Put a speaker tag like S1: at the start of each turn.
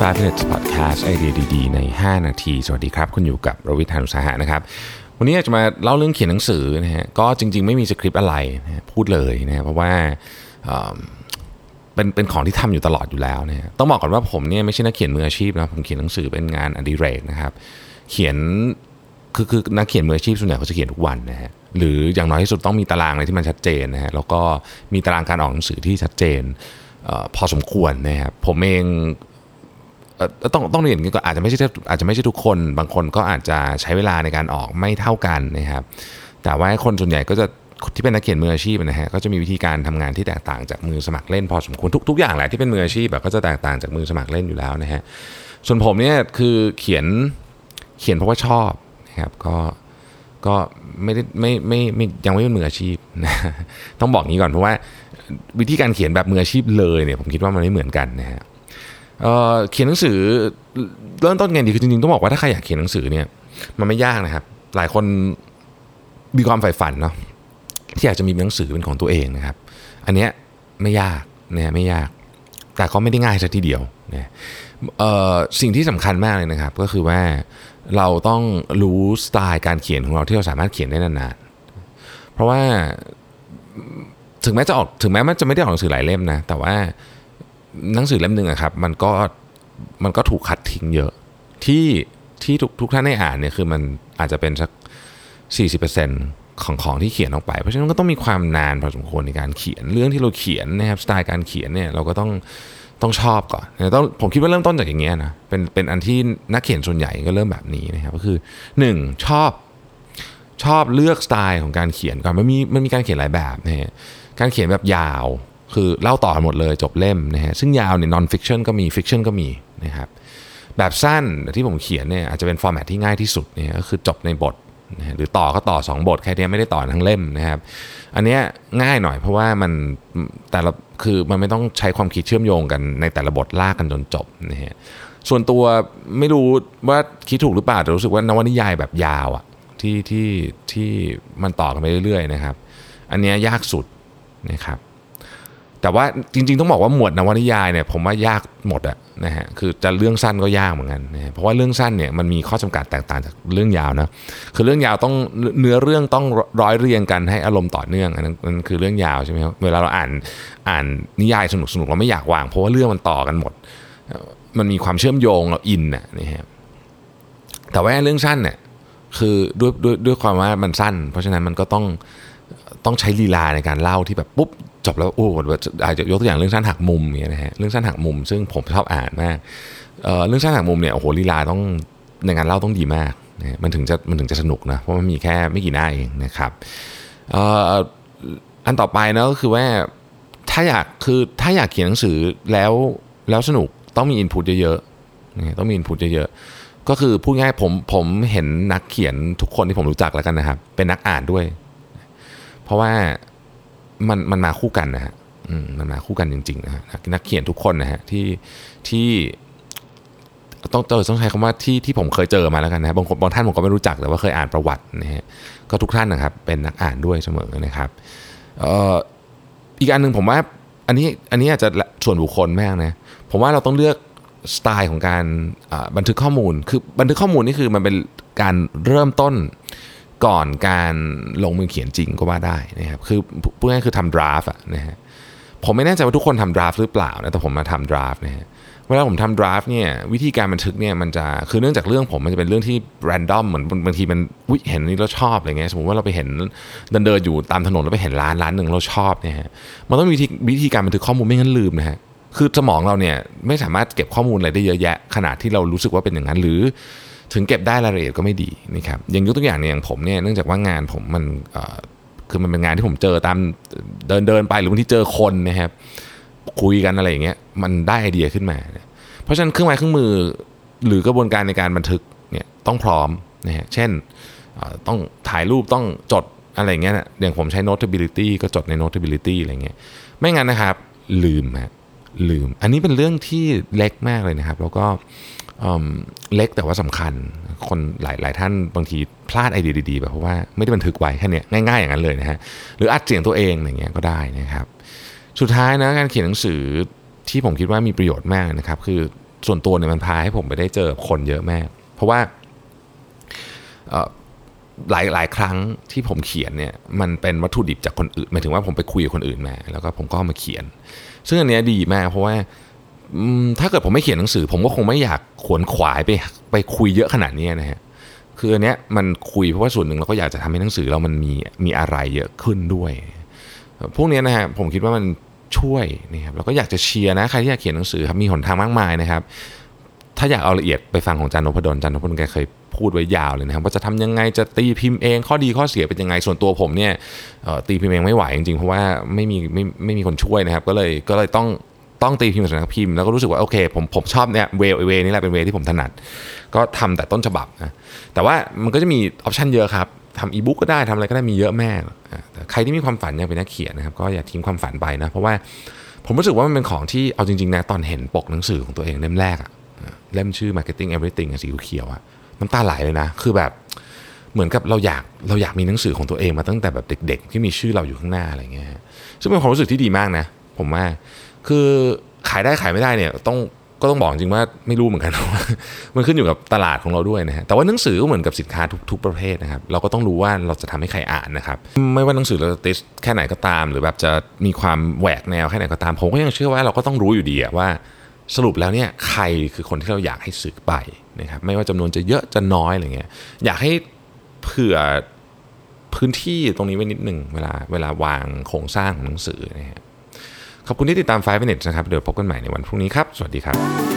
S1: 5 minutes podcast ไอเดียดีๆ ใน 5 นาที สวัสดีครับ คุณอยู่กับรวิทยานุสาหะนะครับ วันนี้อยากจะมาเล่าเรื่องเขียนหนังสือนะฮะ ก็จริง ๆ ไม่มีสคริปต์อะไรนะพูดเลยนะเพราะว่าเป็นเป็นของที่ทำอยู่ตลอดอยู่แล้วนะฮะต้องบอกก่อนว่าผมเนี่ยไม่ใช่นักเขียนมืออาชีพนะผมเขียนหนังสือเป็นงานอดิเรกนะครับ เขียนคือคือนักเขียนมืออาชีพส่วนใหญ่เขาจะเขียนทุกวันนะฮะหรืออย่างน้อยที่สุดต้องมีตารางอะไรที่มันชัดเจนนะฮะแล้วก็มีตารางการออกหนังสือที่ชัดเจนออพอสมควรนะครับผมเอง ต้องต้องเรียนกันก็อาจจะไม่ใช่อาจจะไม่ใช่ทุกคน บางคนก็อาจจะใช้เวลาในการออกไม่เท่ากันนะครับ แต่ว่าคนส่วนใหญ่ก็จะที่เป็นนักเขียนมืออาชีพนะฮะก็จะมีวิธีการทำงานที่แตกต่างจากมือสมัครเล่นพอสมควรทุกทุกอย่างแหละที่เป็นมืออาชีพแบบก็จะแตกต่างจากมือสมัครเล่นอยู่แล้วนะฮะส่วนผมเนี่ยคือเขียนเขียนเพราะว่าชอบนะครับก็ก็ไม่ได้ไม่ไม่ไม่ยังไม่เป็นมืออาชีพนะต้องบอกงี้ก่อนเพราะว่าวิธีการเขียนแบบมืออาชีพเลยเนี่ยผมคิดว่ามันไม่เหมือนกันนะฮะ เเขียนหนังสือเริ่มต้นไงดีคือจริงๆต้องบอกว่าถ้าใครอยากเขียนหนังสือเนี่ยมันไม่ยากนะครับ หลายคนมีความใฝ่ฝันเนาะที่อยากจะมีหนังสือเป็นของตัวเองนะครับ อันเนี้ยไม่ยากเนี่ยไม่ยาก แต่ก็ไม่ได้ง่ายซะทีเดียวนะสิ่งที่สำคัญมากเลยนะครับ ก็คือว่าเราต้องรู้สไตล์การเขียนของเราที่เราสามารถเขียนได้นานๆเพราะว่าถึงแม้จะออกถึงแม้มันจะไม่ได้ออกหนังสือหลายเล่มนะแต่ว่า หนังสือเล่มหนึ่งอะครับมันก็มันก็ถูกคัดทิ้งเยอะ ที่ที่ทุกทุกท่านได้อ่านเนี่ยคือมันอาจจะเป็นสัก 40%ของของที่เขียนออกไป เพราะฉะนั้นก็ต้องมีความนานพอสมควรในการเขียนเรื่องที่เราเขียนนะครับสไตล์การเขียนเนี่ยเราก็ต้องต้องชอบก่อนต้องผมคิดว่าเริ่มต้นจากอย่างเงี้ยนะเป็นเป็นอันที่นักเขียนส่วนใหญ่ก็เริ่มแบบนี้นะครับก็คือ 1. ชอบชอบเลือกสไตล์ของการเขียนก่อนมันมีมันมีการเขียนหลายแบบนะฮะการเขียนแบบยาว คือเล่าต่อหมดเลยจบเล่มนะฮะซึ่งยาวเนี่ย non-fiction ก็มี fiction ก็มีนะครับแบบสั้นที่ผมเขียนเนี่ยอาจจะเป็น format ที่ง่ายที่สุดเนี่ยก็คือจบในบทนะหรือต่อก็ต่อ 2 บทแค่นี้ไม่ได้ต่อทั้งเล่มนะครับ อันนี้ง่ายหน่อยเพราะว่ามันแต่ละคือมันไม่ต้องใช้ความคิดเชื่อมโยงกันในแต่ละบทลากกันจนจบนะฮะส่วนตัวไม่รู้ว่าคิดถูกหรือเปล่าแต่รู้สึกว่านวนิยายแบบยาวอะที่ที่ที่มันต่อกันไปเรื่อยๆนะครับ อันนี้ยากสุดนะครับ แต่ว่าจริง ๆ ต้องบอกว่าหมวดนวนิยายเนี่ยผมว่ายากหมดอะนะฮะคือจะเรื่องสั้นก็ยากเหมือนกันนะเพราะว่าเรื่องสั้นเนี่ยมันมีข้อจำกัดแตกต่างจากเรื่องยาวนะคือเรื่องยาวต้องเนื้อเรื่องต้องร้อยเรียงกันให้อารมณ์ต่อเนื่องอันนั้นมันคือเรื่องยาวใช่ไหมครับเวลาเราอ่านอ่านนิยายสนุกสนุกเราไม่อยากวาง เพราะว่าเรื่องมันต่อกันหมด มันมีความเชื่อมโยงเราอินน่ะนี่ฮะแต่ว่าเรื่องสั้นเนี่ยคือด้วยด้วยด้วยความว่ามันสั้น เพราะฉะนั้นมันก็ต้อง ต้องใช้ลีลาในการเล่าที่แบบปุ๊บจบแล้วโอ้อาจจะยกตัวอย่างเรื่องสั้นหักมุมเงี้ยนะฮะเรื่องสั้นหักมุม ซึ่งผมชอบอ่านมากเเรื่องสั้นหักมุมเนี่ยโอ้โหลีลาต้องในการเล่าต้องดีมากนะมันถึงจะมันถึงจะสนุกนะเพราะมันมีแค่ไม่กี่หน้าเองนะครับอันต่อไปนะก็คือว่าถ้าอยากคือถ้าอยากเขียนหนังสือแล้วแล้วสนุกต้องมีอินพุตเยอะๆต้องมีอินพุตเยอะๆก็คือพูดง่ายผมผมเห็นนักเขียนทุกคนที่ผมรู้จักแล้วกันนะครับ เป็นนักอ่านด้วย เพราะว่ามันมันมาคู่กันนะฮะมันมาคู่กันจริงๆนะฮะนักเขียนทุกคนนะฮะที่ที่ต้องเจอต้องใช้คำว่าที่ที่ผมเคยเจอมาแล้วกันนะบางคนบางท่านผมก็ไม่รู้จักแต่ว่าเคยอ่านประวัตินะฮะก็ทุกท่านนะครับเป็นนักอ่านด้วยเสมอนะครับอีกอันหนึ่งผมว่าอันนี้อันนี้อาจจะส่วนบุคคลมากนะผมว่าเราต้องเลือกสไตล์ของการบันทึกข้อมูล คือบันทึกข้อมูลนี่คือมันเป็นการเริ่มต้น ก่อนการลงมือเขียนจริงก็ว่าได้นะครับคือพูดง่ายคือทำดราฟอะนะฮะผมไม่แน่ใจว่าทุกคนทำดราฟหรือเปล่านะแต่ผมมาทำดราฟนะฮะเวลาผมทำดราฟเนี่ยวิธีการบันทึกเนี่ยมันจะคือเนื่องจากเรื่องผมมันจะเป็นเรื่องที่แรนดอมเหมือนบางทีมันวิเห็นนี่เราชอบอะไรเงี้ยสมมติว่าเราไปเห็นเดินเดินอยู่ตามถนนแล้วไปเห็นร้านร้านหนึ่งเราชอบเนี่ยฮะมันต้องมีวิธีวิธีการบันทึกข้อมูลไม่งั้นลืมนะฮะคือสมองเราเนี่ยไม่สามารถเก็บข้อมูลอะไรได้เยอะแยะ ขนาดที่เรารู้สึกว่าเป็นอย่างนั้นหรือ ถึงเก็บได้รายละเอียดก็ไม่ดีนะครับอย่างยกตัวอย่างเนี่ยอย่างผมเนี่ยเนื่องจากว่างานผมมันคือมันเป็นงานที่ผมเจอตามเดินเดินไปหรือบางทีเจอคนนะครับคุยกันอะไรอย่างเงี้ยมันได้ไอเดียขึ้นมา เพราะฉะนั้นเครื่องไม้เครื่องมือหรือกระบวนการในการบันทึกเนี่ยต้องพร้อมนะฮะเช่นต้องถ่ายรูปต้องจดอะไรเงี้ยอย่างผมใช้ notability ก็จดใน notability อะไรเงี้ยไม่งั้นนะครับลืมฮะ ลืม อันนี้เป็นเรื่องที่เล็กมากเลยนะครับ แล้วก็เล็กแต่ว่าสำคัญ คนหลายหลายท่านบางทีพลาดไอเดียดีๆแบบเพราะว่าไม่ได้บันทึกไว้แค่นี้ง่ายๆอย่างนั้นเลยนะฮะหรืออัดเสียงตัวเองอย่างเงี้ยก็ได้นะครับ สุดท้ายนะการเขียนหนังสือที่ผมคิดว่ามีประโยชน์มากนะครับ คือส่วนตัวเนี่ยมันพาให้ผมไปได้เจอคนเยอะมาก เพราะว่า หลายหลายครั้งที่ผมเขียนเนี่ยมันเป็นวัตถุดิบจากคนอื่นหมายถึงว่าผมไปคุยกับคนอื่นมา แล้วก็ผมก็มาเขียน ซึ่งอันนี้ดีมากเพราะว่าถ้าเกิดผมไม่เขียนหนังสือ ผมก็คงไม่อยากขวนขวายไปไปคุยเยอะขนาดนี้นะฮะคืออันเนี้ยมันคุยเพราะว่าส่วนหนึ่งเราก็อยากจะทำให้หนังสือเรามันมีมีอะไรเยอะขึ้นด้วย พวกนี้นะฮะผมคิดว่ามันช่วยนะครับแล้วก็อยากจะเชียร์นะใครที่อยากเขียนหนังสือครับมีหนทางมากมายนะครับ ถ้าอยากเอาละเอียดไปฟังของจันนพดลจันนพดลแกเคยพูดไว้ยาวเลยนะครับว่าจะทำยังไงจะตีพิมพ์เองข้อดีข้อเสียเป็นยังไงส่วนตัวผมเนี่ยตีพิมพ์เองไม่ไหวจริงๆเพราะว่าไม่มีไม่ไม่มีคนช่วยนะครับ ก็เลยก็เลยต้องต้องตีพิมพ์สำนักพิมพ์แล้วก็รู้สึกว่าโอเคผมผมชอบเนี่ยเวเวนี่แหละเป็นเวที่ผมถนัด ก็ทำแต่ต้นฉบับนะแต่ว่ามันก็จะมีออปชันเยอะครับทำอีบุ๊กก็ได้ทำอะไรก็ได้มีเยอะแม่แต่ใครที่มีความฝันอยากเป็นนักเขียนนะครับก็อย่าทิ้งความฝันไปนะเพราะว่าผมรู้สึกว่ามันเป็นของที่เอาจริงๆนะตอนเห็นปกหนังสือของตัวเองเล่มแรกอะ เล่มชื่อ Marketing Everything สีเขียวอะน้ำตาไหลเลยนะ คือแบบเหมือนกับเราอยากเราอยากมีหนังสือของตัวเองมาตั้งแต่แบบเด็ก ๆ ที่มีชื่อเราอยู่ข้างหน้าอะไรเงี้ยซึ่งเป็นความรู้สึกที่ดีมากนะ ผมว่าคือขายได้ขายไม่ได้เนี่ยต้องก็ต้องบอกจริงว่าไม่รู้เหมือนกันว่ามันขึ้นอยู่กับตลาดของเราด้วยนะฮะแต่ว่าหนังสือก็เหมือนกับสินค้าทุกทุกประเภทนะครับเราก็ต้องรู้ว่าเราจะทำให้ใครอ่านนะครับไม่ว่าหนังสือเราจะติสแค่ไหนก็ตาม หรือแบบจะมีความแหวกแนวแค่ไหนก็ตามผมก็ยังเชื่อว่าเราก็ต้องรู้อยู่ดีว่า สรุปแล้วเนี่ยใครคือคนที่เราอยากให้สื่อไปนะครับไม่ว่าจำนวนจะเยอะจะน้อยอะไรเงี้ยอยากให้เผื่อพื้นที่ตรงนี้ไว้นิดหนึ่งเวลาเวลาวางโครงสร้างของหนังสือนะฮะขอบคุณที่ติดตาม 5 Minutes นะครับ เดี๋ยวพบกันใหม่ในวันพรุ่งนี้ครับ สวัสดีครับ